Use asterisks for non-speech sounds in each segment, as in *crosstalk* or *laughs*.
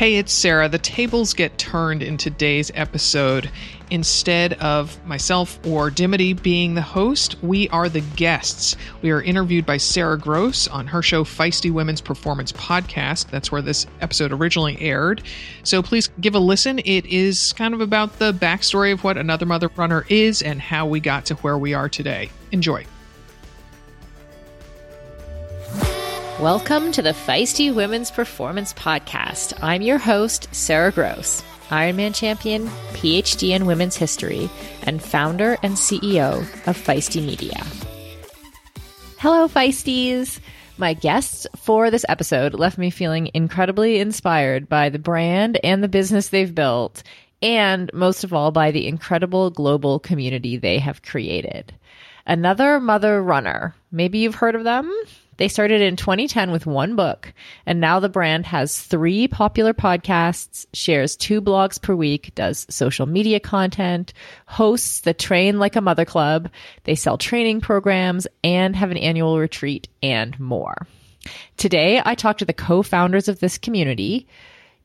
Hey, it's Sarah. The tables get turned in today's episode. Instead of myself or Dimity being the host, we are the guests. We are interviewed by Sara Gross on her show Feisty Women's Performance Podcast. That's where this episode originally aired. So please give a listen. It is kind of about the backstory of what Another Mother Runner is and how we got to where we are today. Enjoy. Welcome to the Feisty Women's Performance Podcast. I'm your host, Sara Gross, Ironman champion, PhD in women's history, and founder and CEO of Feisty Media. Hello, Feisties! My guests for this episode left me feeling incredibly inspired by the brand and the business they've built, and most of all, by the incredible global community they have created. Another Mother Runner. Maybe you've heard of them? They started in 2010 with one book, and now the brand has three popular podcasts, shares two blogs per week, does social media content, hosts the Train Like a Mother Club, they sell training programs, and have an annual retreat, and more. Today, I talked to the co founders of this community,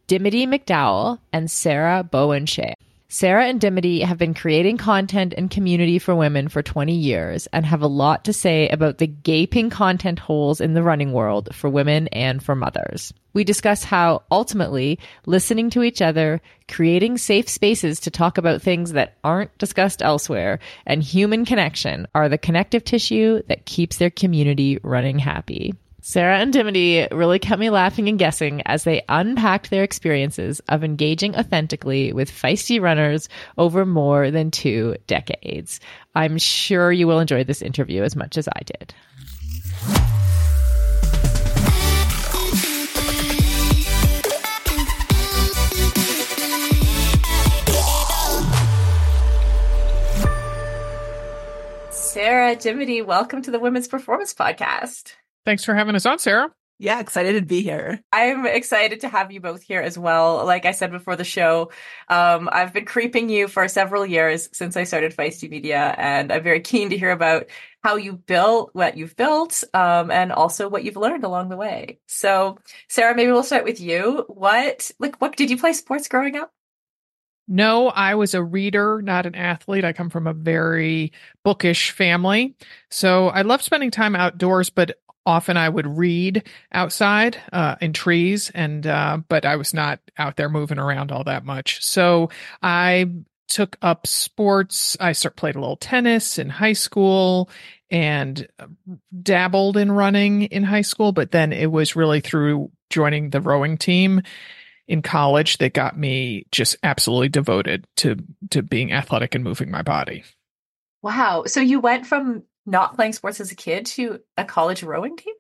Dimity McDowell and Sarah Bowen Shea. Sarah and Dimity have been creating content and community for women for 20 years and have a lot to say about the gaping content holes in the running world for women and for mothers. We discuss how ultimately listening to each other, creating safe spaces to talk about things that aren't discussed elsewhere, and human connection are the connective tissue that keeps their community running happy. Sarah and Dimity really kept me laughing and guessing as they unpacked their experiences of engaging authentically with feisty runners over more than two decades. I'm sure you will enjoy this interview as much as I did. Sarah Dimity, welcome to the Women's Performance Podcast. Thanks for having us on, Sarah. Yeah, excited to be here. I'm excited to have you both here as well. Like I said before the show, um, I've been creeping you for several years since I started Feisty Media, and I'm very keen to hear about how you built what you've built, um, and also what you've learned along the way. So, Sarah, maybe we'll start with you. What, like, what did you play sports growing up? No, I was a reader, not an athlete. I come from a very bookish family. So I love spending time outdoors, but often I would read outside uh, in trees, and uh, but I was not out there moving around all that much. So I took up sports. I start, played a little tennis in high school and uh, dabbled in running in high school, but then it was really through joining the rowing team in college that got me just absolutely devoted to to being athletic and moving my body. Wow. So you went from not playing sports as a kid to a college rowing team?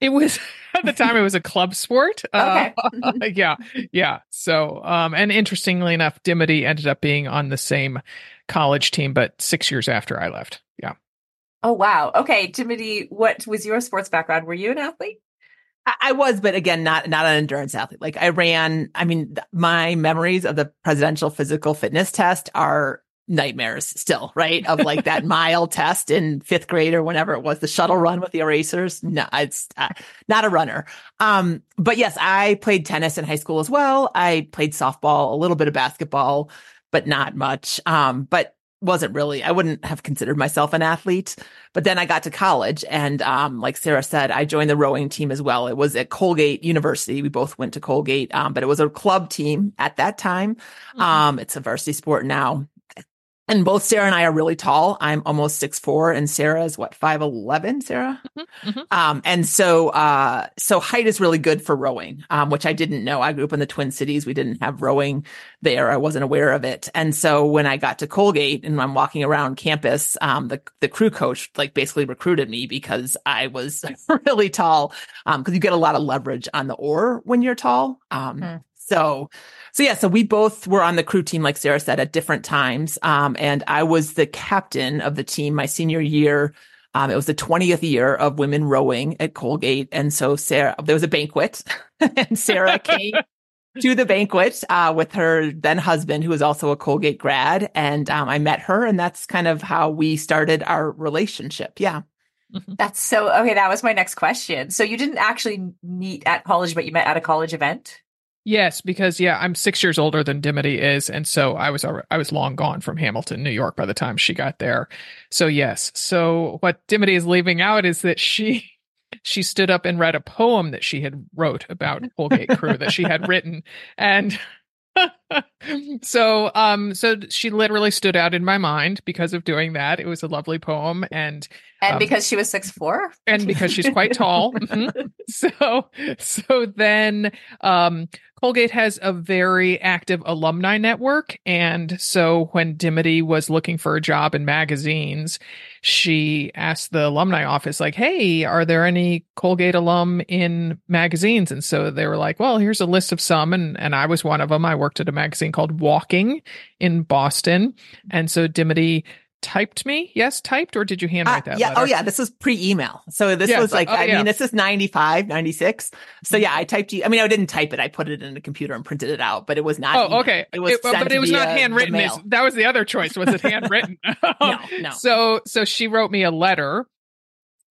It was *laughs* at the time it was a club sport. *laughs* Okay. Uh, *laughs* yeah. Yeah. So um and interestingly enough, Dimity ended up being on the same college team, but six years after I left. Yeah. Oh wow. Okay. Dimity, what was your sports background? Were you an athlete? I was, but again, not not an endurance athlete. Like I ran. I mean, my memories of the presidential physical fitness test are nightmares still, right? Of like that *laughs* mile test in fifth grade or whenever it was, the shuttle run with the erasers. No, it's uh, not a runner. Um, but yes, I played tennis in high school as well. I played softball, a little bit of basketball, but not much. Um, but wasn't really, I wouldn't have considered myself an athlete. But then I got to college and, um, like Sarah said, I joined the rowing team as well. It was at Colgate University. We both went to Colgate. Um, but it was a club team at that time. Mm-hmm. Um, it's a varsity sport now and both Sarah and I are really tall. I'm almost six four, and Sarah is what five eleven. Sarah, mm-hmm, mm-hmm. Um, and so uh, so height is really good for rowing, um, which I didn't know. I grew up in the Twin Cities. We didn't have rowing there. I wasn't aware of it, and so when I got to Colgate and I'm walking around campus, um, the the crew coach like basically recruited me because I was *laughs* really tall, because um, you get a lot of leverage on the oar when you're tall. Mm. So so yeah, so we both were on the crew team, like Sarah said, at different times. Um, and I was the captain of the team my senior year. Um, it was the 20th year of women rowing at Colgate. And so Sarah, there was a banquet *laughs* and Sarah came *laughs* to the banquet, uh, with her then husband, who was also a Colgate grad. And, um, I met her and that's kind of how we started our relationship. Yeah. Mm-hmm. That's so okay. That was my next question. So you didn't actually meet at college, but you met at a college event? Yes, because yeah, I'm six years older than Dimity is, and so I was I was long gone from Hamilton, New York, by the time she got there. So yes, so what Dimity is leaving out is that she *laughs* she stood up and read a poem that she had wrote about Colgate Crew that she had written, and *laughs* so um so she literally stood out in my mind because of doing that. It was a lovely poem, and And Um, because she was six four. and because she's quite tall. *laughs* Mhm. So so then um Colgate has a very active alumni network and so when Dimity was looking for a job in magazines, she asked the alumni office like, "Hey, are there any Colgate alum in magazines?" And so they were like, "Well, here's a list of some and and I was one of them. I worked at a magazine called Walking in Boston." And so Dimity typed me. Yes, typed or did you Uh, handwrite that yeah. letter? Oh, yeah. This was pre-email. So this Yeah, was so- like, oh, I yeah. mean, this is 95, 96. So yeah, I typed you. I mean, I didn't type it. I put it in a computer and printed it out, but it was not. Oh, email. okay. It was, It- but it was not the handwritten. Is- That was the other choice. Was it handwritten? *laughs* No, *laughs* no. So, so she wrote me a letter,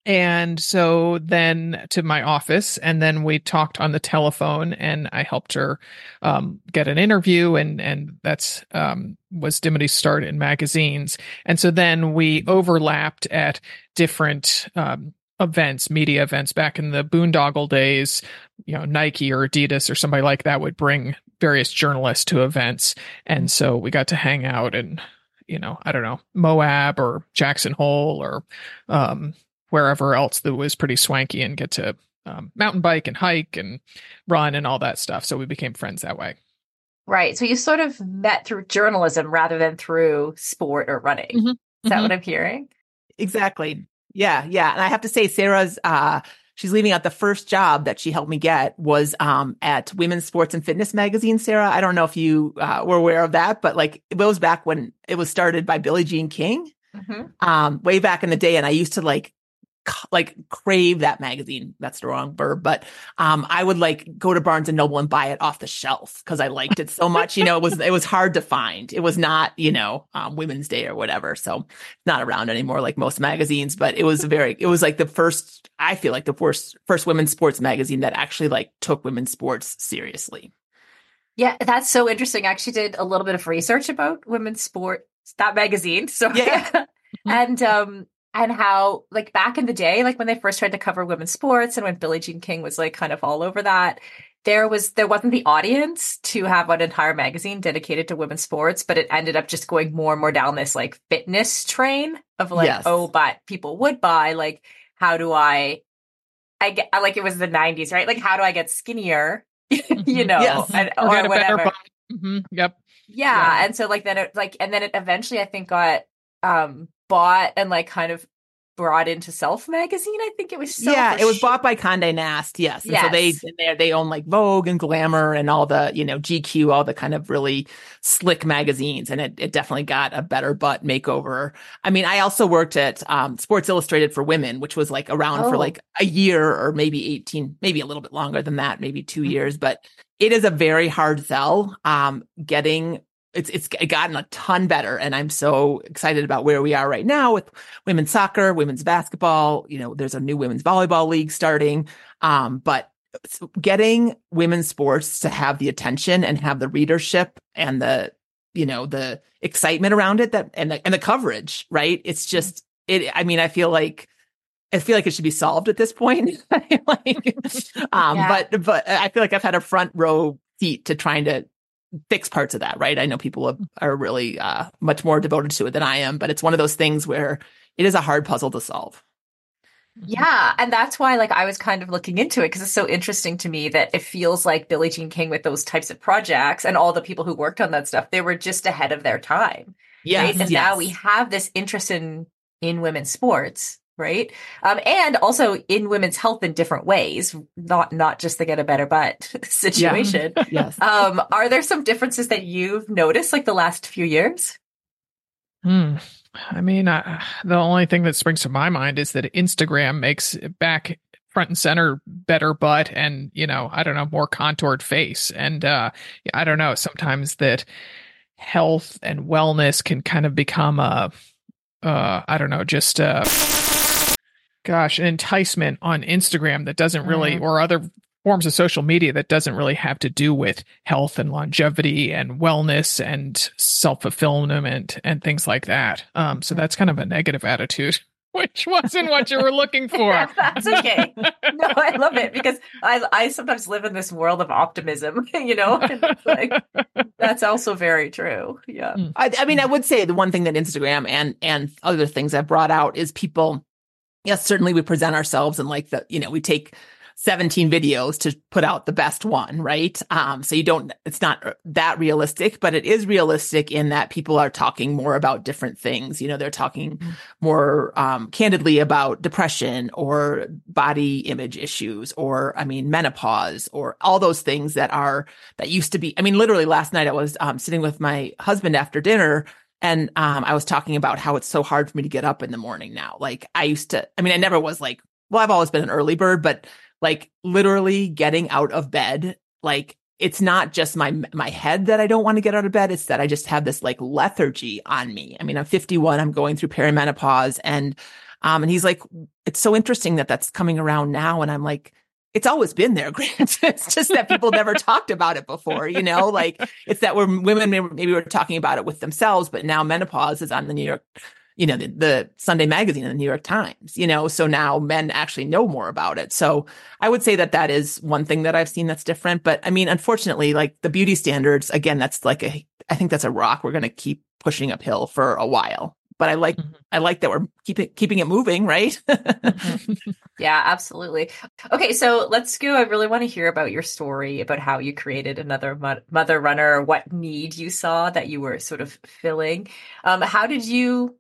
and so then to my office, and then we talked on the telephone, and I helped her um, get an interview, and and that's um, was Dimity's start in magazines, and so then we overlapped at different. Um, events media events back in the boondoggle days you know nike or adidas or somebody like that would bring various journalists to events and so we got to hang out and you know i don't know moab or jackson hole or um wherever else that was pretty swanky and get to um, mountain bike and hike and run and all that stuff so we became friends that way Right. So you sort of met through journalism rather than through sport or running. Mhm. Is that Mhm. what I'm hearing? Exactly. Yeah, yeah. And I have to say, Sarah's uh she's leaving out the first job that she helped me get was um at Women's Sports and Fitness magazine, Sarah. I don't know if you uh, were aware of that, but like it was back when it was started by Billie Jean King, Mm-hmm. um, way back in the day. And I used to like c- like crave that magazine. That's the wrong verb, but um I would like go to Barnes and Noble and buy it off the shelf because I liked it so much. You know, it was it was hard to find. It was not, you know, um, Women's Day or whatever. So not around anymore like most magazines, but it was very it was like the first I feel like the first first women's sports magazine that actually like took women's sports seriously. Yeah, that's so interesting. I actually did a little bit of research about women's sport, that magazine. So Yeah. *laughs* and um and how like back in the day, like when they first tried to cover women's sports and when Billie Jean King was like kind of all over that, there was there wasn't the audience to have an entire magazine dedicated to women's sports, but it ended up just going more and more down this like fitness train of like, Yes. oh, but people would buy like how do I I get like it was the 90s, right? Like how do I get skinnier? *laughs* you know, Yes. and, or, or, get a better whatever. Mhm. yep Yeah. Yeah. And so like then it like and then it eventually I think got um bought and like kind of brought into Self magazine. I think it was Self yeah, it was bought by Condé Nast, yes. And so they Yes. they own like Vogue and Glamour and all the, you know, GQ, all the kind of really slick magazines and it, it definitely got a better butt makeover. I mean, I also worked at um, Sports Illustrated for Women, which was like around for Oh. like a year or maybe 18, maybe a little bit longer than that, maybe 2 Mhm. years, but it is a very hard sell um getting it's it's gotten a ton better and i'm so excited about where we are right now with women's soccer women's basketball you know there's a new women's volleyball league starting um but getting women's sports to have the attention and have the readership and the you know the excitement around it that and the, and the coverage right it's just it i mean i feel like I feel like it should be solved at this point. *laughs* like, um, Yeah. but but I feel like I've had a front row seat to trying to fix parts of that. Right? I know people are, really uh, much more devoted to it than I am, but it's one of those things where it is a hard puzzle to solve. Yeah, and that's why like I was kind of looking into it because it's so interesting to me that it feels like Billie Jean King with those types of projects and all the people who worked on that stuff, they were just ahead of their time. Yes, right? And yes. now we have this interest in in women's sports, right? Um, and also in women's health in different ways, not not just to get a better butt *laughs* situation. yes. Um, are there some differences that you've noticed like the last few years? Hmm. I mean, I, the only thing that springs to my mind is that Instagram makes back front and center better butt and, you know, I don't know, more contoured face. And uh I don't know, sometimes that health and wellness can kind of become a uh I don't know, just uh gosh, an enticement on Instagram that doesn't really Mhm. or other forms of social media that doesn't really have to do with health and longevity and wellness and self fulfillment and things like that. Um, so that's kind of a negative attitude. *laughs* Which wasn't what you were looking *laughs* for. That's okay. No, I love it because I I sometimes live in this world of optimism, *laughs* you know. Like, that's also very true. Yeah. Hmm. I, I mean, I would say the one thing that Instagram and and other things I've brought out is people. Yes, certainly we present ourselves and like the you know we take 17 videos to put out the best one, right? Um, so you don't, it's not that realistic, but it is realistic in that people are talking more about different things. You know, they're talking mm-hmm. more um, candidly about depression or body image issues or, I mean, menopause or all those things that are, that used to be. I mean, literally last night I was um, sitting with my husband after dinner and um, I was talking about how it's so hard for me to get up in the morning now. Like I used to, I mean, I never was like, well, I've always been an early bird, but like literally getting out of bed like it's not just my my head that I don't want to get out of bed. It's that I just have this like lethargy on me. I mean, I'm 51. I'm going through perimenopause, and um, and he's like, it's so interesting that that's coming around now, and I'm like, it's always been there, *laughs* Grant. it's just that people never *laughs* talked about it before, you know. Like it's that we're women maybe, maybe were talking about it with themselves, but now menopause is on the New York you know, the, the, Sunday magazine and the New York Times, you know, so now men actually know more about it. So I would say that that is one thing that I've seen that's different. But I mean, unfortunately, like the beauty standards, again, that's like a, I think that's a rock we're going to keep pushing uphill for a while. But I like, mm-hmm. I like that we're keeping, keeping it moving, right? mm-hmm. Yeah, absolutely. Okay. So let's go. I really want to hear about your story about how you created another mother runner, what need you saw that you were sort of filling. Um, how did you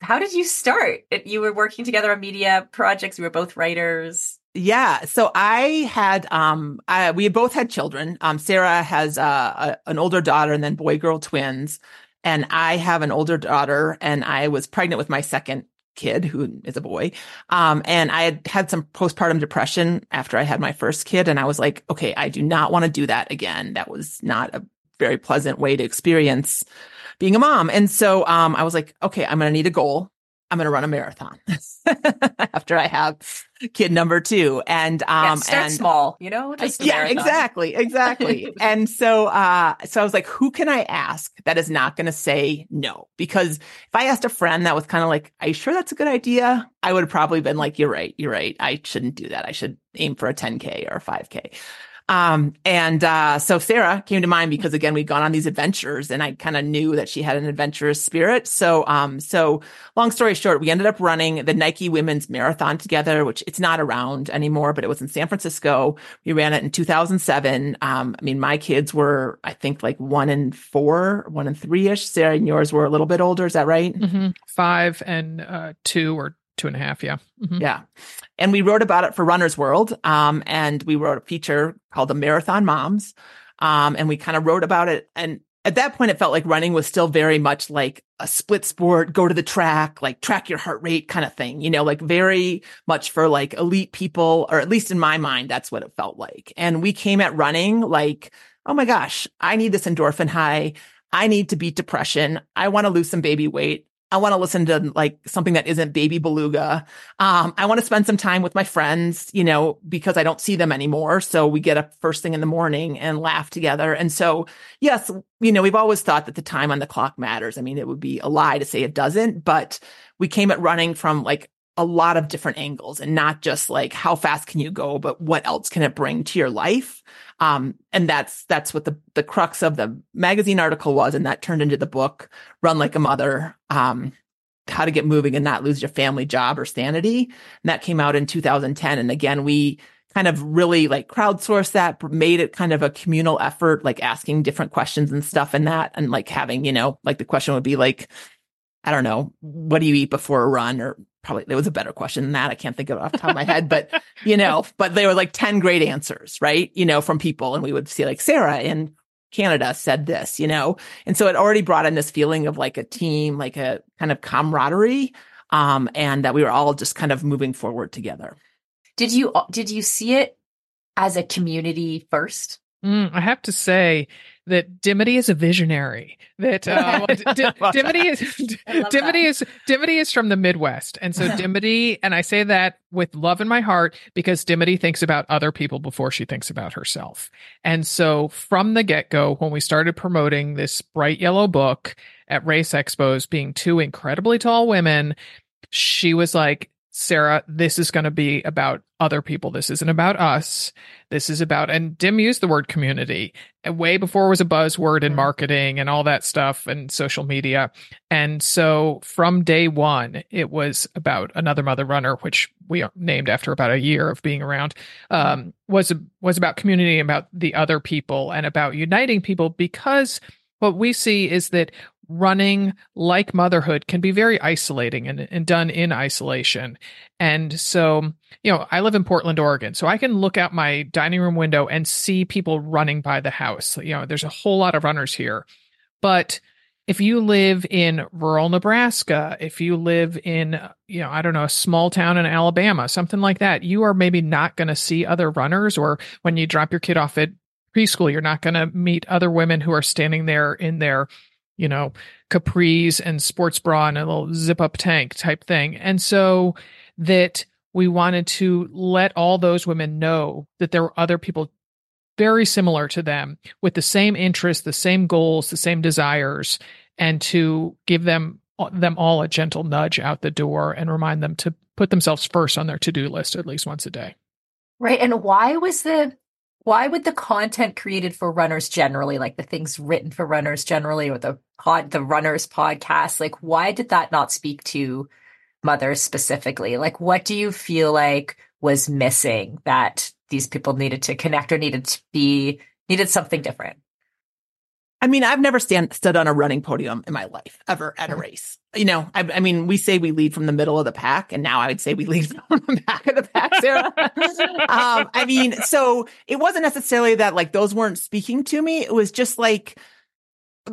how did you start? You were working together on media projects. You were both writers. Yeah. So I had, um, I, we both had children. Um, Sarah has, uh, a, an older daughter and then boy girl twins. And I have an older daughter and I was pregnant with my second kid who is a boy. Um, and I had had some postpartum depression after I had my first kid. And I was like, okay, I do not want to do that again. That was not a very pleasant way to experience being a mom. And so um, I was like, okay, I'm going to need a goal. I'm going to run a marathon *laughs* after I have kid number two. And, um, yeah, start and small, you know, yeah, marathon. exactly. Exactly. *laughs* and so, uh, so I was like, who can I ask that is not going to say no? Because if I asked a friend that was kind of like, are you sure that's a good idea? I would have probably been like, you're right. You're right. I shouldn't do that. I should aim for a 10K or a 5K. Um, and uh, so Sarah came to mind because again, we'd gone on these adventures and I kind of knew that she had an adventurous spirit. So, um, so long story short, we ended up running the Nike women's marathon together, which it's not around anymore, but it was in San Francisco. We ran it in 2007. Um, I mean, my kids were, I think like one and four, one and three ish. Sarah and yours were a little bit older. Is that right? Mm-hmm. Five and uh, two or two and a half. Yeah. Mm-hmm. Yeah. And we wrote about it for Runner's World. Um, and we wrote a feature called the Marathon Moms. Um, and we kind of wrote about it. And at that point, it felt like running was still very much like a split sport, go to the track, like track your heart rate kind of thing, you know, like very much for like elite people, or at least in my mind, that's what it felt like. And we came at running like, oh my gosh, I need this endorphin high. I need to beat depression. I want to lose some baby weight. I want to listen to like something that isn't baby beluga. Um, I want to spend some time with my friends, you know, because I don't see them anymore. So we get up first thing in the morning and laugh together. And so, yes, you know, we've always thought that the time on the clock matters. I mean, it would be a lie to say it doesn't, but we came at running from like a lot of different angles and not just like how fast can you go, but what else can it bring to your life? Um, and that's, that's what the, the crux of the magazine article was. And that turned into the book, Run Like a Mother, um, how to get moving and not lose your family job or sanity. And that came out in 2010. And again, we kind of really like crowdsourced that, made it kind of a communal effort, like asking different questions and stuff and that. And like having, you know, like the question would be like, I don't know, what do you eat before a run or probably there was a better question than that. I can't think of it off the top of my head, but you know, *laughs* but they were like 10 great answers, right? You know, from people. And we would see like Sarah in Canada said this, you know, and so it already brought in this feeling of like a team, like a kind of camaraderie. Um, and that we were all just kind of moving forward together. Did you, did you see it as a community first? Mm, I have to say that Dimity is a visionary. That uh, *laughs* D- Dimity is *laughs* Dimity is Dimity is from the Midwest, and so *laughs* Dimity, and I say that with love in my heart because Dimity thinks about other people before she thinks about herself. And so from the get go, when we started promoting this bright yellow book at race expos, being two incredibly tall women, she was like, Sarah, this is going to be about other people. This isn't about us. This is about, and Dim used the word community way before it was a buzzword in mm-hmm. marketing and all that stuff and social media. And so from day one, it was about another mother runner, which we named after about a year of being around, um, was, was about community, about the other people and about uniting people because what we see is that running like motherhood can be very isolating and, and done in isolation. And so, you know, I live in Portland, Oregon, so I can look out my dining room window and see people running by the house. You know, there's a whole lot of runners here. But if you live in rural Nebraska, if you live in, you know, I don't know, a small town in Alabama, something like that, you are maybe not going to see other runners. Or when you drop your kid off at preschool, you're not going to meet other women who are standing there in their you know, capris and sports bra and a little zip up tank type thing. And so that we wanted to let all those women know that there were other people very similar to them with the same interests, the same goals, the same desires, and to give them them all a gentle nudge out the door and remind them to put themselves first on their to-do list at least once a day. Right. And why was the why would the content created for runners generally, like the things written for runners generally, or the pod, the runners podcast, like why did that not speak to mothers specifically? Like, what do you feel like was missing that these people needed to connect or needed to be needed something different? I mean, I've never stand, stood on a running podium in my life ever at a race. You know, I, I, mean, we say we lead from the middle of the pack, and now I would say we lead *laughs* from the back of the pack, Sarah. um, I mean, so it wasn't necessarily that like those weren't speaking to me. It was just like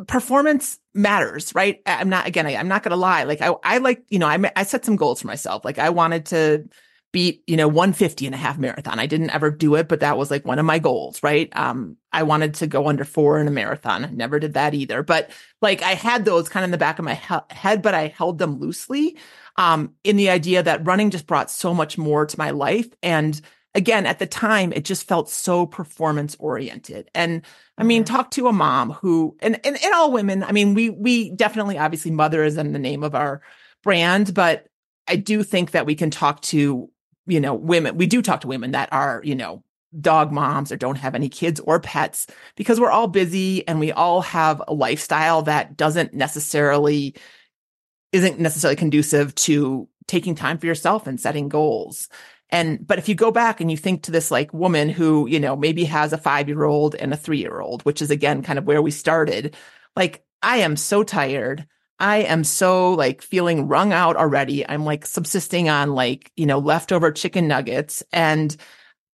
performance matters, right? I'm not again. I, am not going to lie. Like I, I like you know, I I set some goals for myself. Like I wanted to beat, you know, 150 and a half marathon. I didn't ever do it, but that was like one of my goals, right? Um, I wanted to go under four in a marathon. I never did that either. But like I had those kind of in the back of my he- head, but I held them loosely. Um, in the idea that running just brought so much more to my life. And again, at the time, it just felt so performance oriented. And I mean, mm-hmm. talk to a mom who, and, and, and all women, I mean, we, we definitely, obviously mother is in the name of our brand, but I do think that we can talk to you know, women, we do talk to women that are, you know, dog moms or don't have any kids or pets because we're all busy and we all have a lifestyle that doesn't necessarily isn't necessarily conducive to taking time for yourself and setting goals. And, but if you go back and you think to this like woman who, you know, maybe has a five year old and a three year old, which is again kind of where we started, like, I am so tired. I am so like feeling wrung out already. I'm like subsisting on like, you know, leftover chicken nuggets. And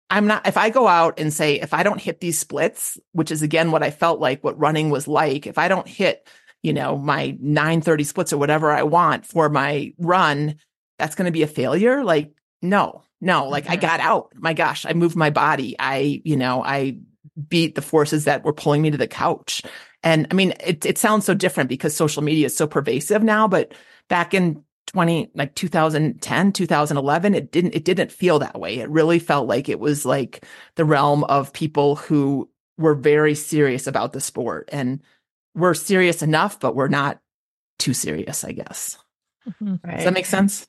I'm not, if I go out and say, if I don't hit these splits, which is again what I felt like what running was like, if I don't hit, you know, my 930 splits or whatever I want for my run, that's going to be a failure. Like, no, no, like mm-hmm. I got out. My gosh, I moved my body. I, you know, I beat the forces that were pulling me to the couch. And I mean, it, it sounds so different because social media is so pervasive now, but back in 20, like 2010, 2011, it didn't, it didn't feel that way. It really felt like it was like the realm of people who were very serious about the sport and we're serious enough, but we're not too serious, I guess. Mm-hmm. Right. Does that make sense?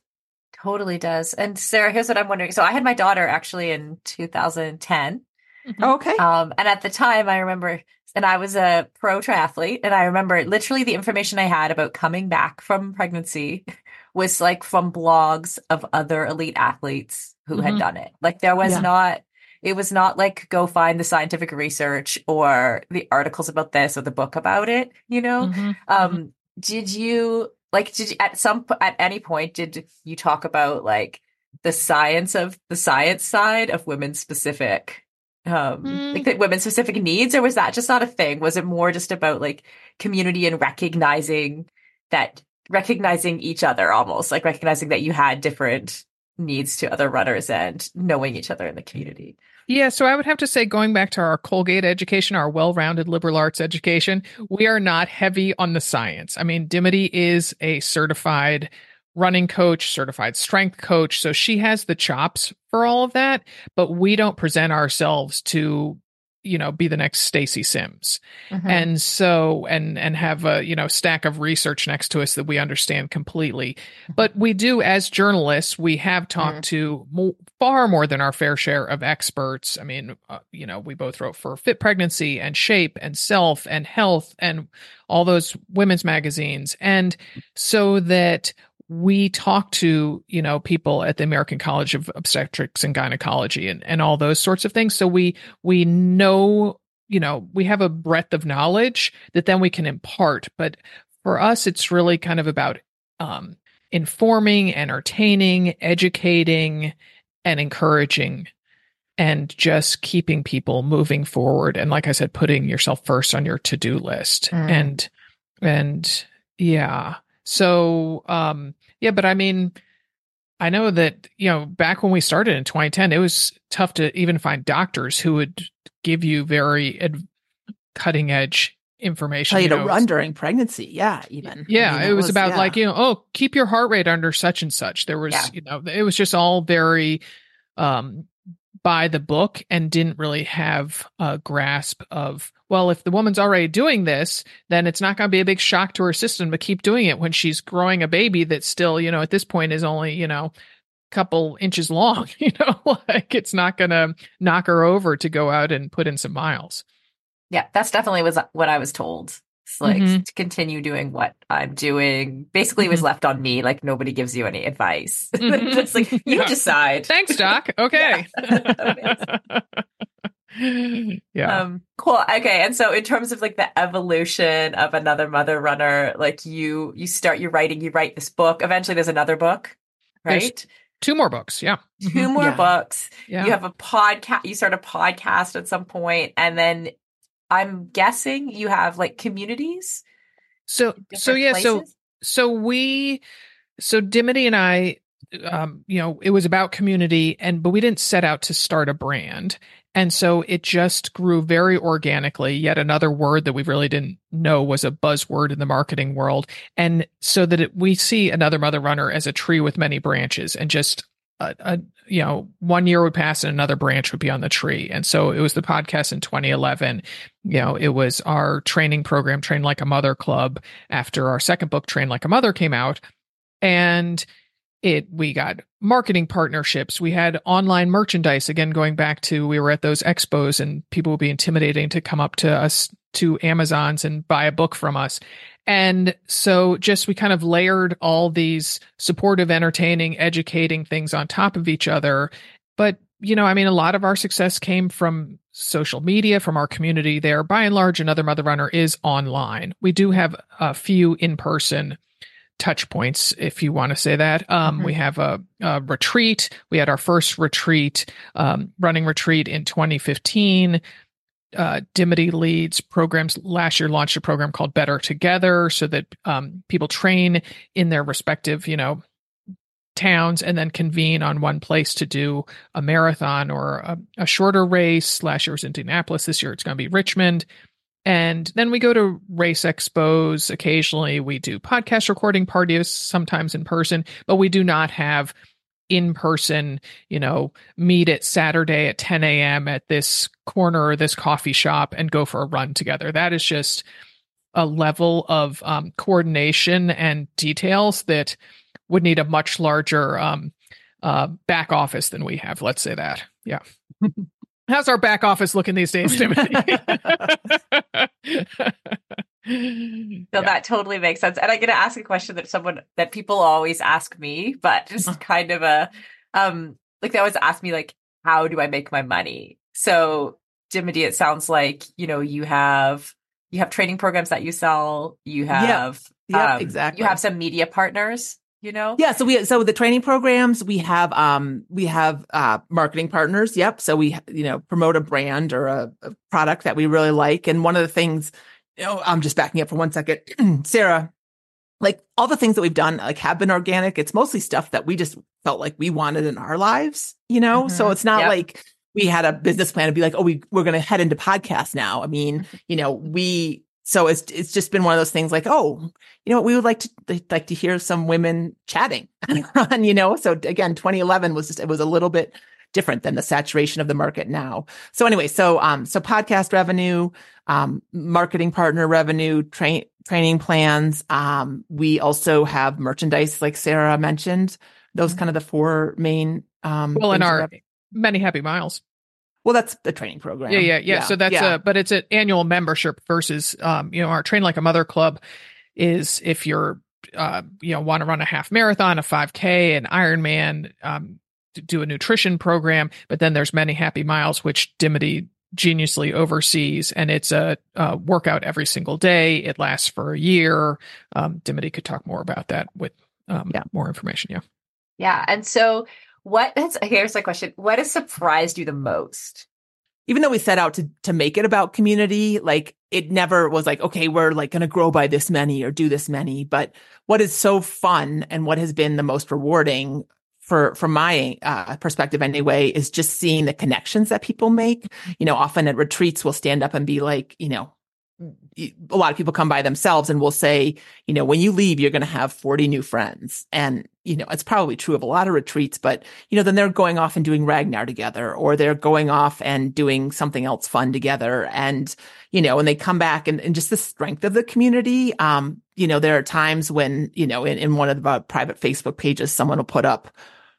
Totally does. And Sarah, here's what I'm wondering. So I had my daughter actually in 2010. Mm-hmm. okay. Um, and at the time I remember and I was a pro triathlete. And I remember literally the information I had about coming back from pregnancy *laughs* was like from blogs of other elite athletes who mm-hmm. had done it. Like there was yeah. not, it was not like go find the scientific research or the articles about this or the book about it, you know? Mm-hmm. Um, mm-hmm. did you like, did you, at some, at any point, did you talk about like the science of the science side of women specific um mm. like the women specific needs or was that just not a thing was it more just about like community and recognizing that recognizing each other almost like recognizing that you had different needs to other runners and knowing each other in the community. Yeah, so I would have to say, going back to our Colgate education, our well rounded liberal arts education, we are not heavy on the science. I mean, Dimity is a certified running coach, certified strength coach. So she has the chops for all of that, but we don't present ourselves to you know be the next Stacy Sims. Mm-hmm. And so and and have a you know stack of research next to us that we understand completely. Mm-hmm. But we do as journalists, we have talked mm-hmm. to mo- far more than our fair share of experts. I mean, uh, you know, we both wrote for Fit Pregnancy and Shape and Self and Health and all those women's magazines. And so that we talk to you know people at the American College of Obstetrics and Gynecology and and all those sorts of things. So we we know you know we have a breadth of knowledge that then we can impart. But for us, it's really kind of about um, informing, entertaining, educating, and encouraging. And just keeping people moving forward, and like I said, putting yourself first on your to-do list, mm. and and yeah, so, um, yeah, but I mean, I know that, you know, back when we started in 2010, it was tough to even find doctors who would give you very ad- cutting edge information. Tell you, you know, to run during pregnancy. Yeah, even. Yeah, I mean, it, was, was about yeah. like, you know, oh, keep your heart rate under such and such. There was, yeah. you know, it was just all very um by the book and didn't really have a grasp of well if the woman's already doing this then it's not going to be a big shock to her system to keep doing it when she's growing a baby that still you know at this point is only you know a couple inches long *laughs* you know like it's not going to knock her over to go out and put in some miles. Yeah that's definitely was what i was told like mm-hmm. to continue doing what I'm doing. Basically, it was mm-hmm. left on me. Like nobody gives you any advice. *laughs* Mm-hmm. Just like *laughs* you yeah. decide. Thanks, Doc. *laughs* Okay. yeah. Um, cool. Okay. And so in terms of like the evolution of another mother runner, like you you start your writing, you write this book. Eventually there's another book, right? There's two more books. Yeah. 2 mm-hmm. more yeah. books. Yeah. You have a podcast, you start a podcast at some point, and then I'm guessing you have like communities. So so yeah, places? so so we so Dimity and I um you know, it was about community and but we didn't set out to start a brand. And so it just grew very organically. Yet another word that we really didn't know was a buzzword in the marketing world. And so that it, we see another mother runner as a tree with many branches and just a, a, you know one year would pass and another branch would be on the tree. And so it was the podcast in 2011 you know it was our training program train like a mother club after our second book train like a mother came out. And it we got marketing partnerships we had online merchandise again going back to we were at those expos and people would be intimidating to come up to us to amazons and buy a book from us and so just we kind of layered all these supportive, entertaining, educating things on top of each other. But, you know, I mean, a lot of our success came from social media, from our community there. By and large, another Mother Runner is online. We do have a few in person touch points, if you want to say that. Um, mm-hmm. We have a, a, retreat. We had our first retreat, um, running retreat in 2015 uh, Dimity leads programs. Last year launched a program called Better Together, so that um, people train in their respective, you know, towns and then convene on one place to do a marathon or a, a shorter race. Last year was Indianapolis. This year it's going to be Richmond. And then we go to race expos. Occasionally we do podcast recording parties, sometimes in person, but we do not have in person, you know, meet at Saturday at 10 a.m. at this corner or this coffee shop and go for a run together. That is just a level of um, coordination and details that would need a much larger um, uh, back office than we have. Let's say that. Yeah. *laughs* How's our back office looking these days, Dimity? *laughs* *laughs* so yeah. that totally makes sense. And I'm going to ask a question that someone that people always ask me, but *laughs* just kind of a, um, like they always ask me, like, how do I make my money? So Dimity, it sounds like, you know, you have, you have training programs that you sell. You have, yeah, um, exactly. You have some media partners you know yeah so we so the training programs we have um we have uh marketing partners yep so we you know promote a brand or a, a product that we really like and one of the things you know, I'm just backing up for one second. *clears throat* Sarah, like all the things that we've done like have been organic. It's mostly stuff that we just felt like we wanted in our lives, you know? Mm-hmm. So it's not yep. like we had a business plan to be like, oh, we, we're going to head into podcast now. I mean, mm-hmm. you know, we, so it's, it's just been one of those things like, oh, you know, we would like to, like to hear some women chatting *laughs* on, you know? So again, 2011 was just, it was a little bit different than the saturation of the market now. So anyway, so, um, so podcast revenue, um, marketing partner revenue, train, training plans. Um, we also have merchandise, like Sarah mentioned. Those mm-hmm. kind of the four main. Um, well, in our many happy miles. Well, that's the training program. Yeah, yeah, yeah. yeah so that's yeah. a, but it's an annual membership versus, um, you know, our train like a mother club is if you're, uh, you know, want to run a half marathon, a 5K, an Ironman, um, do a nutrition program, but then there's many happy miles, which Dimity geniusly oversees, and it's a, a, workout every single day. It lasts for a year. Um, Dimity could talk more about that with um, yeah. more information. Yeah. Yeah. And so, what that's here's the question What has surprised you the most? Even though we set out to to make it about community, like it never was like, okay, we're like going to grow by this many or do this many. But what is so fun and what has been the most rewarding for from my uh, perspective anyway is just seeing the connections that people make you know often at retreats we'll stand up and be like you know a lot of people come by themselves and will say you know when you leave you're going to have 40 new friends. And you know it's probably true of a lot of retreats but you know then they're going off and doing ragnar together or they're going off and doing something else fun together. And you know when they come back and, and just the strength of the community um you know there are times when you know in, in one of the private facebook pages someone will put up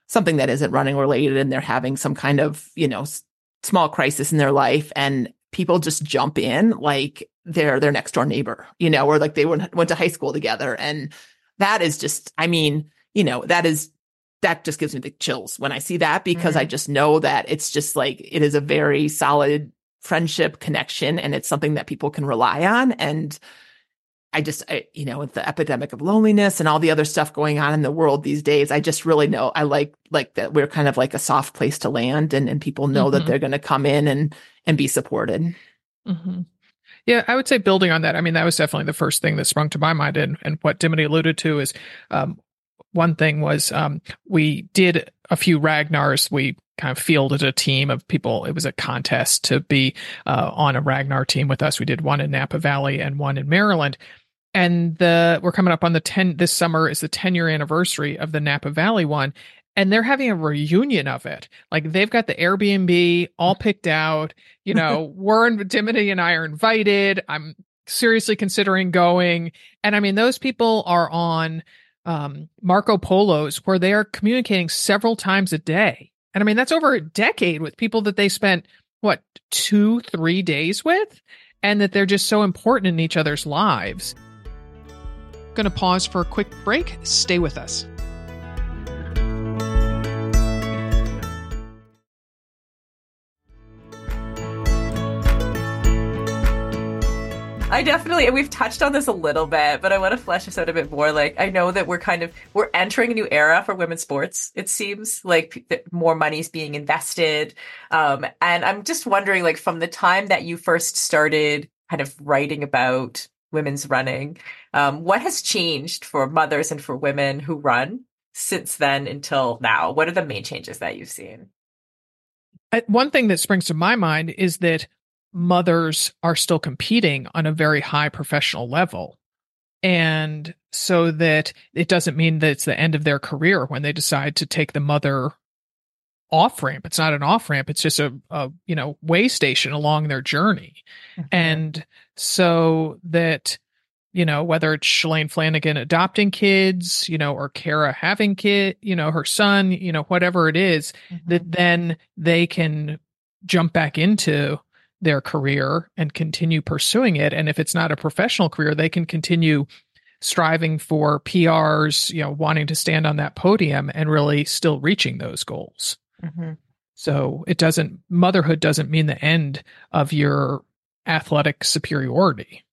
something that isn't running related and they're having some kind of, you know, small crisis in their life. And people just jump in like they're their next door neighbor, you know, or like they went, went to high school together. And that is just, I mean, you know, that is, that just gives me the chills when I see that because mm-hmm. I just know that it's just like, it is a very solid friendship connection and it's something that people can rely on. And, I just, I, you know, with the epidemic of loneliness and all the other stuff going on in the world these days, I just really know I like, like that we're kind of like a soft place to land and, and people know mm-hmm. that they're going to come in and, and be supported. Mm-hmm. Yeah, I would say building on that. I mean, that was definitely the first thing that sprung to my mind. And, and what Dimity alluded to is, um, one thing was, um, we did a few Ragnars. We kind of fielded a team of people. It was a contest to be uh, on a Ragnar team with us. We did one in Napa Valley and one in Maryland and the we're coming up on the 10 this summer is the 10 year anniversary of the Napa Valley one and they're having a reunion of it. Like they've got the Airbnb all picked out. You know, *laughs* we're in Dimity and I are invited. I'm seriously considering going. And I mean, those people are on um, Marco Polos where they are communicating several times a day. And I mean, that's over a decade with people that they spent what two, three days with, and that they're just so important in each other's lives. Going to pause for a quick break. Stay with us. I definitely, and we've touched on this a little bit, but I want to flesh this out a bit more. Like, I know that we're kind of, we're entering a new era for women's sports. It seems like more money's being invested. Um, and I'm just wondering, like, from the time that you first started kind of writing about women's running. Um, what has changed for mothers and for women who run since then until now? What are the main changes that you've seen? One thing that springs to my mind is that mothers are still competing on a very high professional level. And so that it doesn't mean that it's the end of their career when they decide to take the mother off ramp. It's not an off ramp. It's just a, a, you know, way station along their journey. Mm-hmm. And so that, you know, whether it's Shalane Flanagan adopting kids, you know, or Kara having kid, you know, her son, you know, whatever it is, mm-hmm. that then they can jump back into their career and continue pursuing it. And if it's not a professional career, they can continue striving for PRs, you know, wanting to stand on that podium and really still reaching those goals. Mm-hmm. So it doesn't, motherhood doesn't mean the end of your athletic superiority.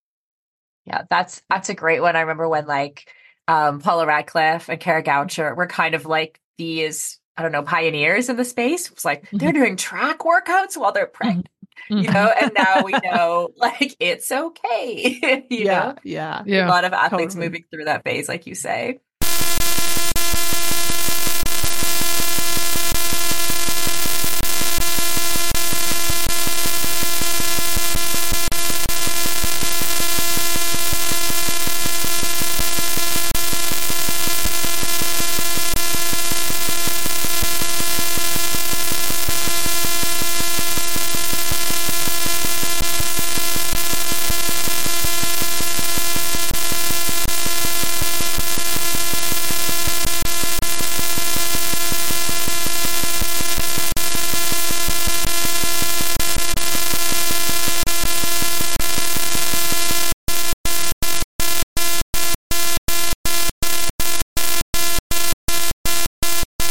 Yeah, that's, that's a great one. I remember when like, um, Paula Radcliffe and Kara Goucher were kind of like these, I don't know, pioneers in the space. It was like, mm-hmm. they're doing track workouts while they're pregnant. Mm-hmm. you know, and now we *laughs* know like it's okay. *laughs* you yeah, know, yeah. Yeah. a lot of athletes totally. moving through that phase, like you say.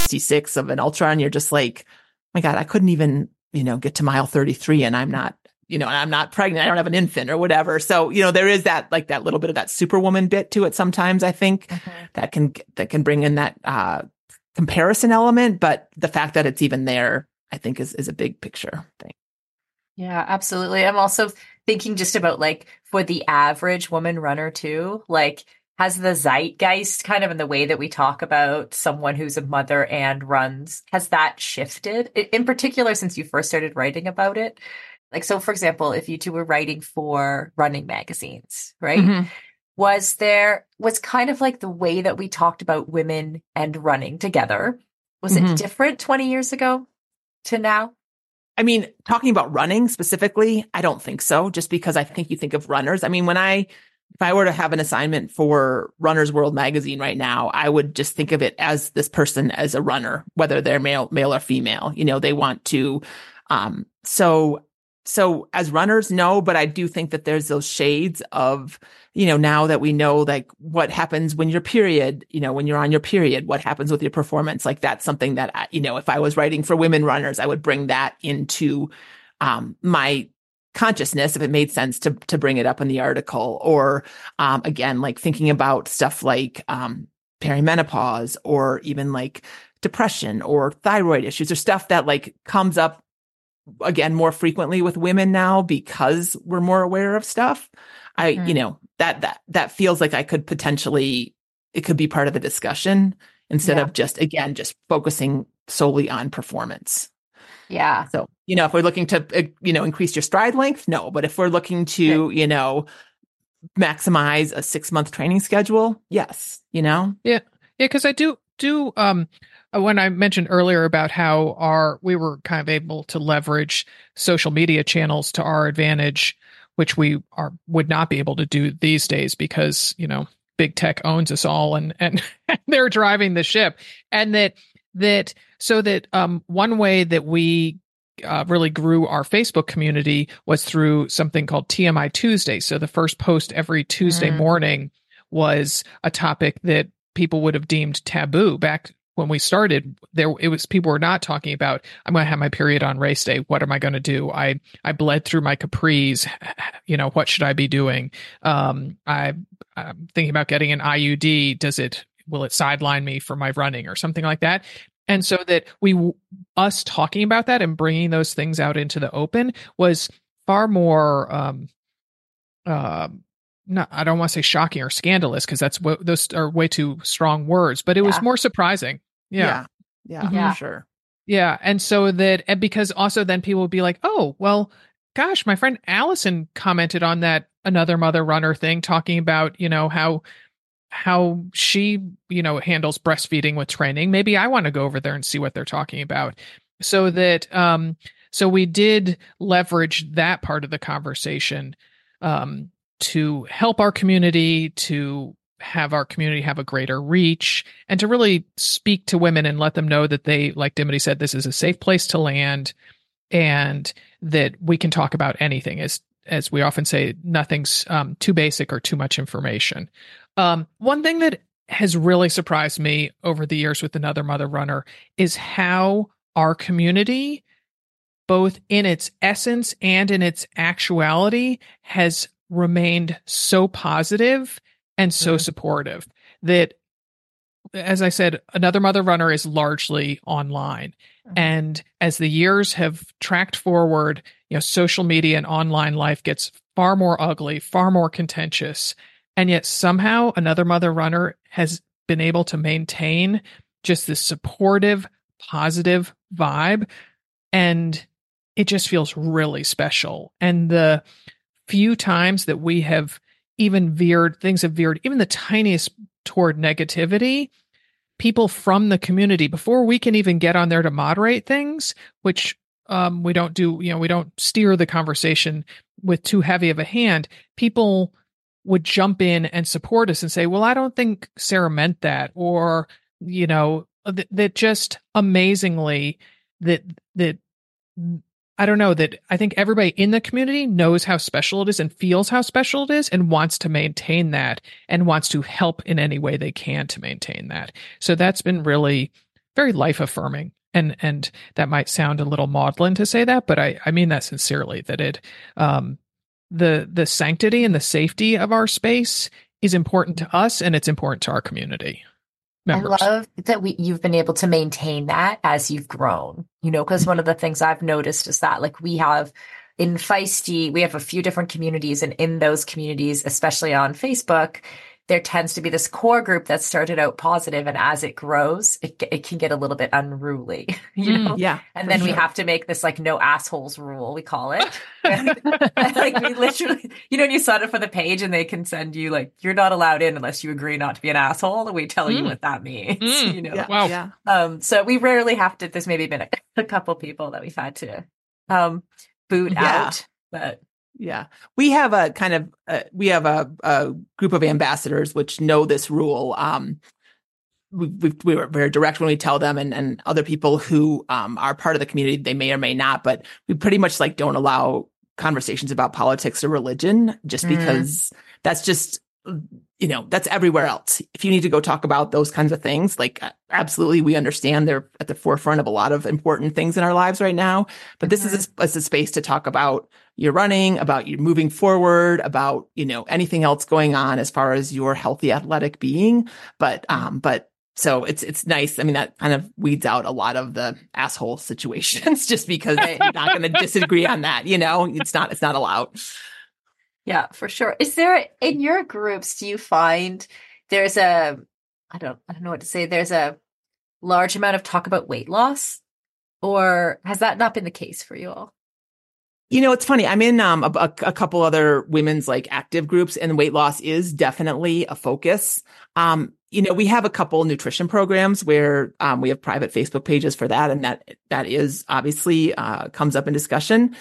Six of an ultra and you're just like, my God, I couldn't even, you know, get to mile 33 and I'm not, you know, and I'm not pregnant. I don't have an infant or whatever. So, you know, there is that, like that little bit of that superwoman bit to it sometimes, I think that can, that can bring in that, uh, comparison element. But the fact that it's even there, I think is, is a big picture thing. Yeah, absolutely. I'm also thinking just about like for the average woman runner too, like has the zeitgeist kind of in the way that we talk about someone who's a mother and runs, has that shifted? In particular, since you first started writing about it? Like, so for example, if you two were writing for running magazines, right? Mhm. Was there, was kind of like the way that we talked about women and running together, was it Mhm. different 20 years ago to now? I mean, talking about running specifically, I don't think so, just because I think you think of runners. I mean, when I, if I were to have an assignment for Runner's World magazine right now, I would just think of it as this person as a runner, whether they're male, male or female. You know, they want to, um, so, so as runners, no, but I do think that there's those shades of, you know, now that we know like what happens when your period, you know, when you're on your period, what happens with your performance. Like that's something that, I, you know, if I was writing for women runners, I would bring that into, um, my consciousness if it made sense to, to bring it up in the article or, um, again, like thinking about stuff like, um, perimenopause or even like depression or thyroid issues or stuff that like comes up again more frequently with women now because we're more aware of stuff. I, you Mhm. know, that that that feels like I could potentially it could be part of the discussion instead Yeah. of just again just focusing solely on performance. Yeah. So, you know, if we're looking to uh, you know increase your stride length, no, but if we're looking to, you know, maximize a 6-month training schedule, yes, you know. Yeah, Yeah. because I do do um uh, when I mentioned earlier about how our we were kind of able to leverage social media channels to our advantage, which we are would not be able to do these days because you know big tech owns us all and and *laughs* they're driving the ship, and that that so that um one way that we uh, really grew our Facebook community was through something called TMI Tuesday. So the first post every Tuesday Mm. morning was a topic that people would have deemed taboo back when we started. There it was people were not talking about i'm going to have my period on race day. What am i going to do? I i bled through my capris. You know what should i be doing? Um i i'm thinking about getting an iud does it will it sideline me for my running or something like that and so that we us talking about that and bringing those things out into the open was far more um um not I don't want to say shocking or scandalous because that's what those are way too strong words, but it was more surprising. Yeah. Yeah. Yeah, Yeah. for sure. Yeah. And so that and because also then people would be like, "Oh, well, gosh, my friend Allison commented on that another mother runner thing talking about, you know, how how she, you know, handles breastfeeding with training. Maybe I want to go over there and see what they're talking about." So that um so we did leverage that part of the conversation um to help our community to have our community have a greater reach and to really speak to women and let them know that they like dimity said this is a safe place to land and that we can talk about anything as as we often say nothing's um, too basic or too much information um, one thing that has really surprised me over the years with another mother runner is how our community both in its essence and in its actuality has remained so positive and so Mhm. supportive that as I said, another mother runner is largely online. Mm-hmm. And as the years have tracked forward, you know, social media and online life gets far more ugly, far more contentious. And yet somehow another mother runner has been able to maintain just this supportive, positive vibe. And it just feels really special. And the few times that we have even veered, things have veered even the tiniest toward negativity, people from the community, before we can even get on there to moderate things, which um, we don't do, you know, we don't steer the conversation with too heavy of a hand, people would jump in and support us and say, well, I don't think Sarah meant that. Or, you know, that, that just amazingly that, that I don't know that I think everybody in the community knows how special it is and feels how special it is and wants to maintain that and wants to help in any way they can to maintain that. So that's been really very life affirming. And and that might sound a little maudlin to say that, but I, I mean that sincerely, that it um the the sanctity and the safety of our space is important to us and it's important to our community members. I love that we you've been able to maintain that as you've grown. You know, because one of the things I've noticed is that like we have in Feisty, we have a few different communities, and in those communities, especially on Facebook, there tends to be this core group that started out positive and as it grows it, it can get a little bit unruly *laughs* you mm, know yeah and then sure. we have to make this like no assholes rule we call it *laughs* like we literally you know when you sign up for the page and they can send you like you're not allowed in unless you agree not to be an asshole and we tell mm. you what that means mm. you know yeah, wow yeah um so we rarely have to there's maybe been a, a couple people that we've had to um boot yeah. out but yeah, we have a kind of uh, we have a, a, group of ambassadors which know this rule. Um, we, we, we were very direct when we tell them, and and other people who um, are part of the community, they may or may not, but we pretty much like don't allow conversations about politics or religion just mm. because that's just you know that's everywhere else if you need to go talk about those kinds of things like absolutely we understand they're at the forefront of a lot of important things in our lives right now but mm-hmm. this is a, is a space to talk about your running about you moving forward about you know anything else going on as far as your healthy athletic being but um but so it's it's nice. I mean, that kind of weeds out a lot of the asshole situations *laughs* just because you're not going to disagree on that. You know, it's not it's not allowed. Yeah, for sure. Is there in your groups, do you find there's a I don't I don't know what to say, there's a large amount of talk about weight loss? Or has that not been the case for you all? You know, it's funny. I'm in um, a, a, couple other women's like active groups, and weight loss is definitely a focus. Um, you know, we have a couple nutrition programs where um, we have private Facebook pages for that, and that that is obviously uh, comes up in discussion.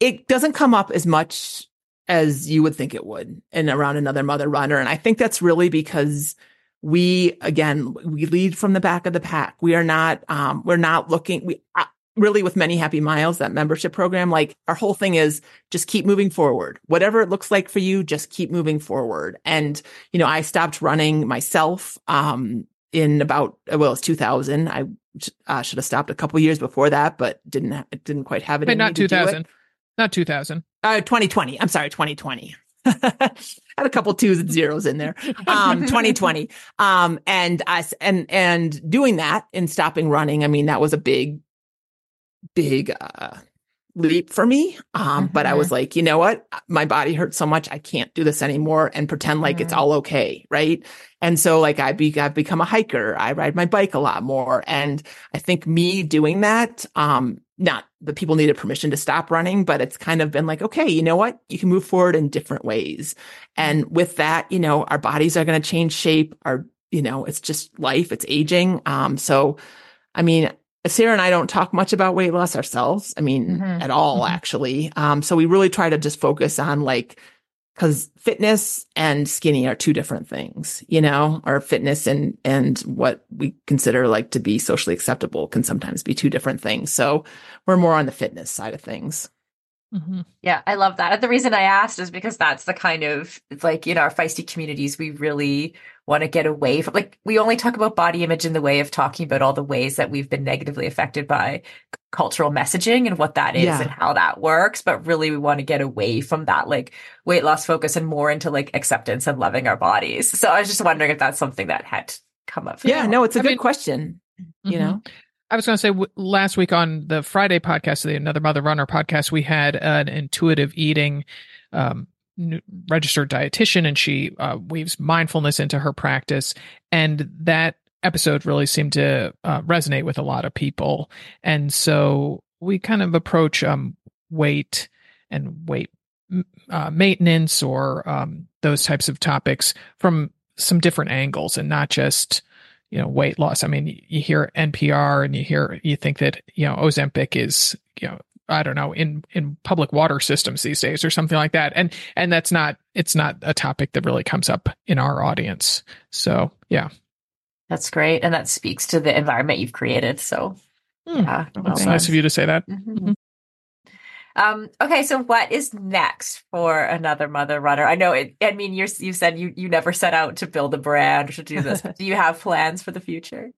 It doesn't come up as much as you would think it would and around another mother runner. And I think that's really because we, again, we lead from the back of the pack. We are not, um, we're not looking, we, uh, really with many happy miles that membership program like our whole thing is just keep moving forward whatever it looks like for you just keep moving forward and you know i stopped running myself um in about well it's 2000 i uh, should have stopped a couple years before that but didn't ha- didn't quite have it but not 2000 not 2000 uh, 2020. I'm sorry, 2020. *laughs* had a couple twos and zeros in there. Um, 2020. *laughs* Um, and us and and doing that and stopping running. I mean, that was a big, big uh, leap for me. Um, mm-hmm. but I was mm-hmm. like, you know what? My body hurts so much. I can't do this anymore and pretend like mm-hmm. it's all okay. Right. And so like I be, I've become a hiker. I ride my bike a lot more. And I think me doing that, um, not the people needed permission to stop running, but it's kind of been like, okay, you know what? You can move forward in different ways. And with that, you know, our bodies are going to change shape. Our, you know, it's just life. It's aging. Um, so, I mean, Sarah and I don't talk much about weight loss ourselves. I mean, mm-hmm. at all, mm-hmm. actually. Um, so we really try to just focus on like because fitness and skinny are two different things, you know, or fitness and, and what we consider like to be socially acceptable can sometimes be two different things. So we're more on the fitness side of things. Mm-hmm. Yeah, I love that. And the reason I asked is because that's the kind of it's like in our feisty communities, we really want to get away from like we only talk about body image in the way of talking about all the ways that we've been negatively affected by cultural messaging and what that is yeah. and how that works. But really we want to get away from that like weight loss focus and more into like acceptance and loving our bodies. So I was just wondering if that's something that had come up? Yeah, no, it's a I good mean- question. You Mhm. know, I was going to say w- last week on the Friday podcast, the Another Mother Runner podcast, we had an intuitive eating um, n- registered dietitian, and she uh, weaves mindfulness into her practice, and that episode really seemed to uh, resonate with a lot of people, and so we kind of approach um, weight and weight uh, maintenance or um, those types of topics from some different angles, and not just you know weight loss. I mean you hear npr and you hear you think that you know ozempic is you know i don't know in in public water systems these days or something like that and and that's not it's not a topic that really comes up in our audience so yeah That's great. And that speaks to the environment you've created. So, Hmm. yeah. well done. nice of you to say that Mhm. Um, okay, so what is next for another mother runner? I know it. I mean, you're, you said you you never set out to build a brand or to do this. but *laughs* do you have plans for the future?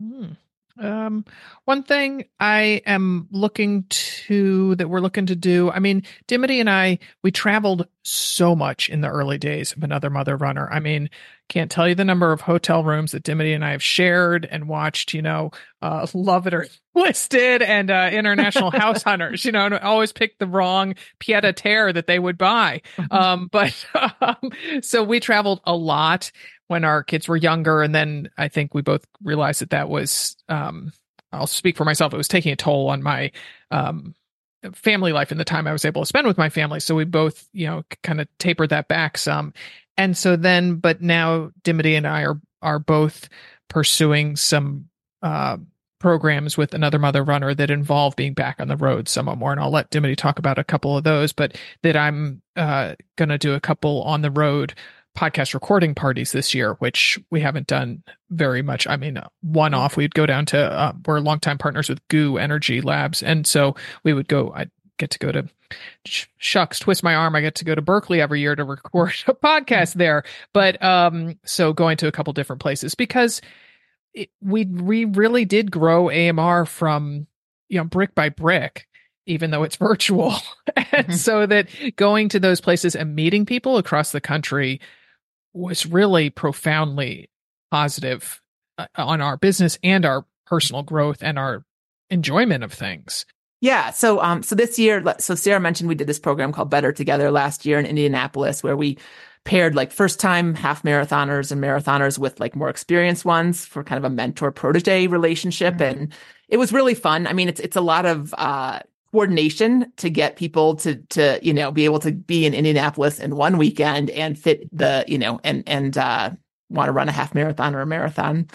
Hmm. Um, one thing I am looking to that we're looking to do. I mean, Dimity and I we traveled so much in the early days of another mother runner. I mean, can't tell you the number of hotel rooms that Dimity and I have shared and watched. You know, uh, *laughs* Love It or *laughs* List It and uh, International House *laughs* Hunters. You know, and always pick the wrong pied a terre that they would buy. Um, but um, so we traveled a lot when our kids were younger and then i think we both realized that that was um i'll speak for myself it was taking a toll on my um family life and the time i was able to spend with my family. So we both you know kind of tapered that back some. And so then but now dimity and i are are both pursuing some uh programs with another mother runner that involve being back on the road somewhat more and i'll let dimity talk about a couple of those but that i'm uh going to do a couple on the road podcast recording parties this year, which we haven't done very much. I mean, one off, we'd go down to, uh, we're longtime partners with GU Energy Labs. And so we would go, I get to go to shucks, twist my arm. I get to go to Berkeley every year to record *laughs* a podcast there. But, um, so going to a couple different places because it, we, we really did grow AMR from, you know, brick by brick even though it's *laughs* virtual. and Mhm. so that going to those places and meeting people across the country was really profoundly positive uh, on our business and our personal growth and our enjoyment of things. Yeah. So, um, so this year, so Sarah mentioned we did this program called Better Together last year in Indianapolis, where we paired like first time half marathoners and marathoners with like more experienced ones for kind of a mentor protege relationship. Mhm. And it was really fun. I mean, it's, it's a lot of, uh, coordination to get people to, to, you know, be able to be in Indianapolis in one weekend and fit the, you know, and, and, uh, want to run a half marathon or a marathon.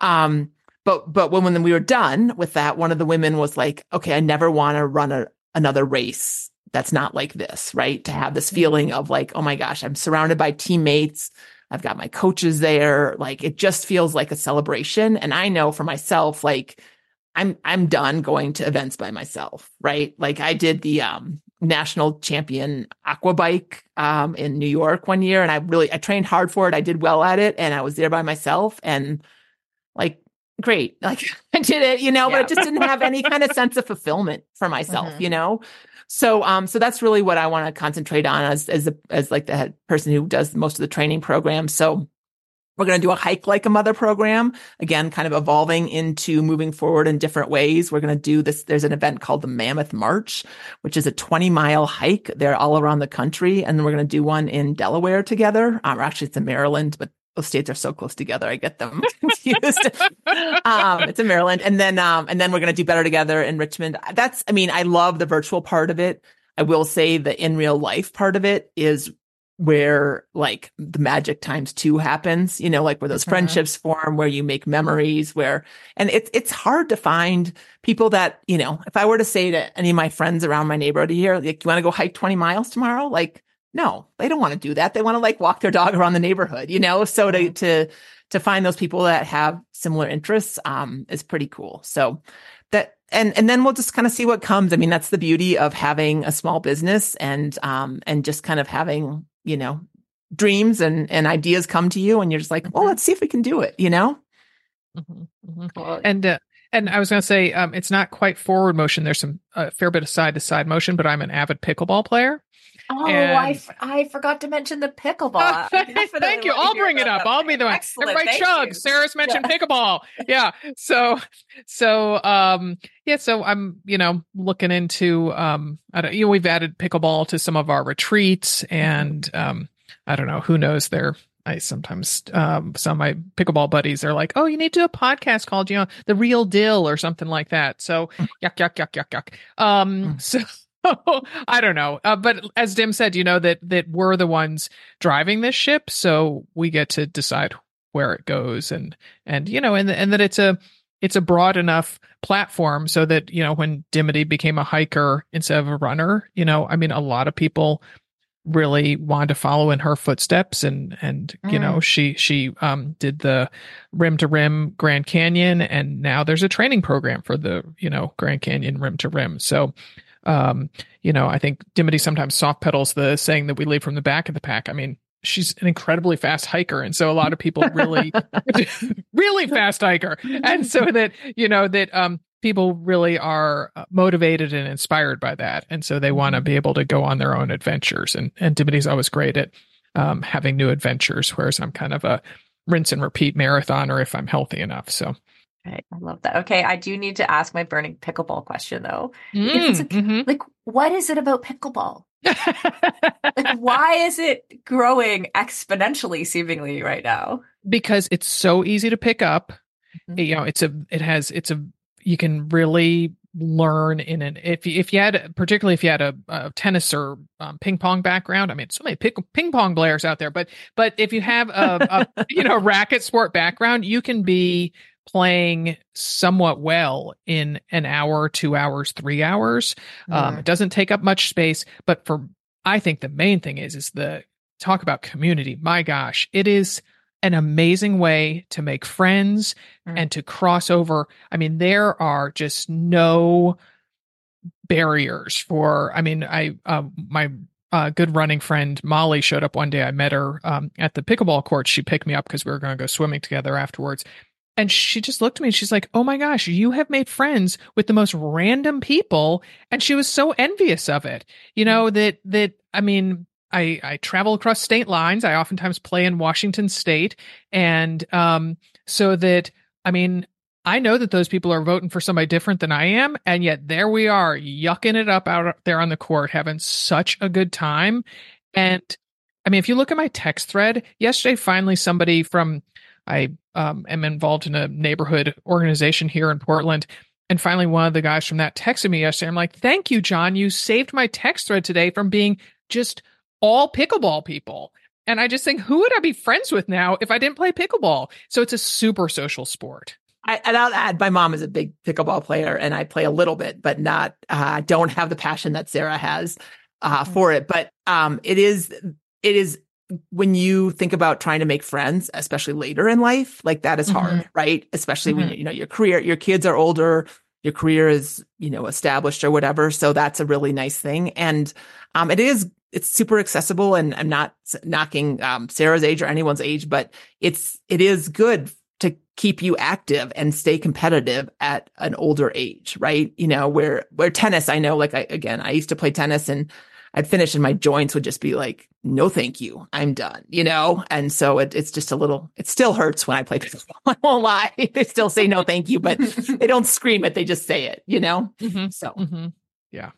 Um, but but when when we were done with that, one of the women was like, "Okay, I never want to run a, another race that's not like this, right? To have this feeling of like, oh my gosh, I'm surrounded by teammates. I've got my coaches there. Like it just feels like a celebration. And I know for myself, like I'm I'm done going to events by myself, right? Like I did the um national champion aqua bike um in New York one year and I really I trained hard for it. I did well at it and I was there by myself and like great. *laughs* Like I did it, you know, but Yeah. I just didn't have any kind of sense of fulfillment for myself, Mhm. you know? So, um, so that's really what I want to concentrate on as, as, a, as like the head person who does most of the training program. So we're going to do a hike like a mother program again, kind of evolving into moving forward in different ways. We're going to do this. There's an event called the Mammoth March, which is a 20 mile hike. They're all around the country. And then we're going to do one in Delaware together. Um, or actually it's in Maryland, but those states are so close together. I get them *laughs* confused. um, it's in Maryland. And then, um, and then we're going to do better together in Richmond. That's, I mean, I love the virtual part of it. I will say the in real life part of it is where like the magic times two happens, you know, like where those Mhm. friendships form, where you make memories, where, and it's, it's hard to find people that, you know, if I were to say to any of my friends around my neighborhood here, like, you want to go hike 20 miles tomorrow? Like, no, they don't want to do that. They want to like walk their dog around the neighborhood, you know? So to, to, to find those people that have similar interests, um, is pretty cool. So that, and, and then we'll just kind of see what comes. I mean, that's the beauty of having a small business and, um, and just kind of having, you know, dreams and, and ideas come to you and you're just like, well, Mhm. let's see if we can do it, you know? Mhm, mhm. Cool. And uh, and I was going to say, um, it's not quite forward motion. There's some a fair bit of side to side motion, but I'm an avid pickleball player, Oh, I, f- I forgot to mention the pickleball. *laughs* Thank you. I'll bring it up. I'll be the one. Excellent. Everybody Thank chug. you. Sarah's mentioned Yeah. pickleball. Yeah. So, so, um, yeah. So I'm, you know, looking into, um, I don't, you know, we've added pickleball to some of our retreats and, um, I don't know, who knows there. I sometimes, um, some of my pickleball buddies are like, oh, you need to do a podcast called, you know, The Real Dill or something like that. So, yuck, yuck, yuck, yuck, yuck. Um, Mm. so, *laughs* *laughs* I don't know. Uh, but as Dim said, you know, that, that we're the ones driving this ship. So we get to decide where it goes and, and, you know, and, and that it's a, it's a broad enough platform so that, you know, when Dimity became a hiker instead of a runner, you know, I mean, a lot of people really wanted to follow in her footsteps and and you know she she um did the rim to rim grand canyon and now there's a training program for the you know grand canyon rim to rim so um you know i think dimity sometimes soft pedals the saying that we leave from the back of the pack. I mean she's an incredibly fast hiker and so a lot of people really *laughs* really fast hiker. And so that you know that um people really are uh, motivated and inspired by that. And so they want to be able to go on their own adventures. And and Dimity's always great at um having new adventures whereas i'm kind of a rinse and repeat marathoner if i'm healthy enough. So Right. I love that. Okay. I do need to ask my burning pickleball question though. It's like- Mhm. Like, what is it about pickleball? Like, *laughs* why is it growing exponentially seemingly right now? because it's so easy to pick up Mhm. you know it's a it has it's a you can really learn in an if you, if you had particularly if you had a, a tennis or um, ping pong background i mean so many pick, ping pong players out there but but if you have a, a you know *laughs* racket sport background you can be playing somewhat well in an hour two hours three hours um, it doesn't take up much space, but for I think the main thing is is the talk about community. My gosh, it is an amazing way to make friends Mm. and to cross over. I mean, there are just no barriers for. I mean, I uh, my uh, good running friend Molly showed up one day. I met her um, at the pickleball court. She picked me up because we were going to go swimming together afterwards. And she just looked at me and she's like, Oh my gosh, you have made friends with the most random people. And she was so envious of it. You know, that, that, I mean, I, I travel across state lines. I oftentimes play in Washington state. And, um, so that, I mean, I know that those people are voting for somebody different than I am. And yet there we are yucking it up out there on the court, having such a good time. And I mean, if you look at my text thread yesterday, finally somebody from, I um, am involved in a neighborhood organization here in Portland. And finally, one of the guys from that texted me yesterday. I'm like, thank you, John. You saved my text thread today from being just all pickleball people. And I just think, who would I be friends with now if I didn't play pickleball? So it's a super social sport. I, and I'll add, my mom is a big pickleball player, and I play a little bit, but not. Uh, don't have the passion that Sarah has uh, for it. But um, it is, it is when you think about trying to make friends, especially later in life, like that is hard, right? Especially when you know your career, your kids are older, your career is you know established or whatever. So that's a really nice thing, and um, it is. It's super accessible, and I'm not knocking um, Sarah's age or anyone's age, but it's it is good to keep you active and stay competitive at an older age, right? You know, where where tennis, I know, like I again, I used to play tennis and I'd finish and my joints would just be like, no, thank you. I'm done, you know? And so it, it's just a little, it still hurts when I play *laughs* pickleball. I won't lie. They still say no, thank you, but *laughs* they don't scream it. They just say it, you know? Mm-hmm. So Mm-hmm. Yeah.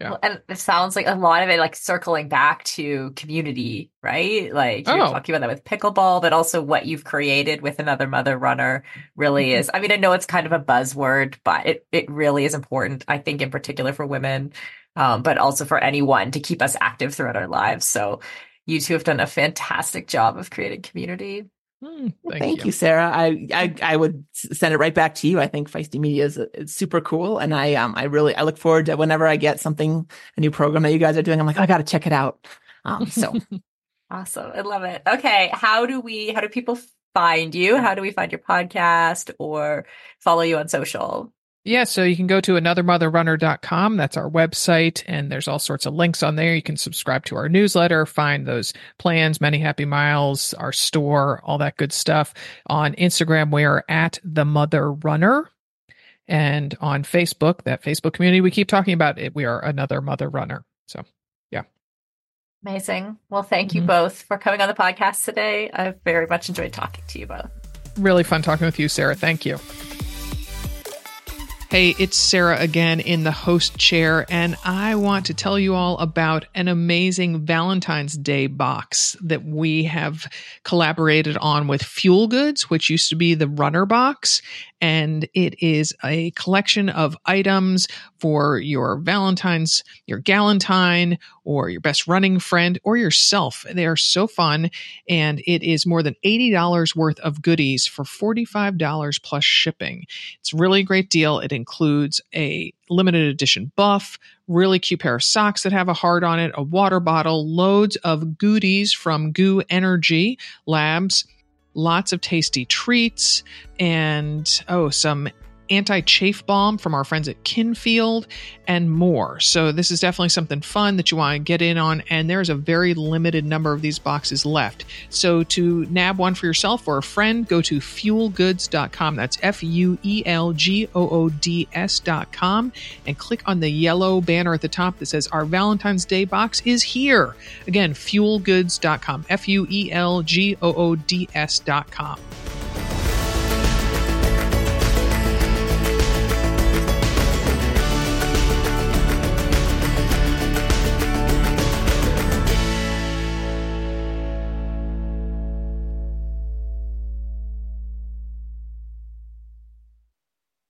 Yeah. Well, and it sounds like a lot of it, like circling back to community, right? Like you're Oh. talking about that with pickleball, but also what you've created with another mother runner really is. I mean, I know it's kind of a buzzword, but it, it really is important, I think, in particular for women, um, but also for anyone to keep us active throughout our lives. So you two have done a fantastic job of creating community. Mm, thank, you. Sarah. I, I, I would send it right back to you. I think Feisty Media is, is super cool. And I, um, I really, I look forward to whenever I get something, a new program that you guys are doing. I'm like, I got to check it out. Um, so *laughs* Awesome. I love it. Okay. How do we, how do people find you? How do we find your podcast or follow you on social? Yeah, so you can go to anothermotherrunner.com. That's our website, and there's all sorts of links on there. You can subscribe to our newsletter, find those plans, many happy miles, our store, all that good stuff. On Instagram, we are at the Mother Runner. And on Facebook, that Facebook community we keep talking about, it, we are another Mother Runner. So yeah. Amazing. Well, thank you mm-hmm. both for coming on the podcast today. I've very much enjoyed talking to you both. Really fun talking with you, Sarah. Thank you. Hey, it's Sarah again in the host chair, and I want to tell you all about an amazing Valentine's Day box that we have collaborated on with Fuel Goods, which used to be the Runner Box and it is a collection of items for your Valentine's, your Galentine, or your best running friend, or yourself. They are so fun, and it is more than $80 worth of goodies for $45 plus shipping. It's really a great deal. It includes a limited edition buff, really cute pair of socks that have a heart on it, a water bottle, loads of goodies from GU Energy Labs lots of tasty treats, and oh, some anti chafe balm from our friends at Kinfield, and more. So, this is definitely something fun that you want to get in on. And there's a very limited number of these boxes left. So, to nab one for yourself or a friend, go to fuelgoods.com. That's F U E L G O O D S.com and click on the yellow banner at the top that says Our Valentine's Day box is here. Again, fuelgoods.com. F U E L G O O D S.com.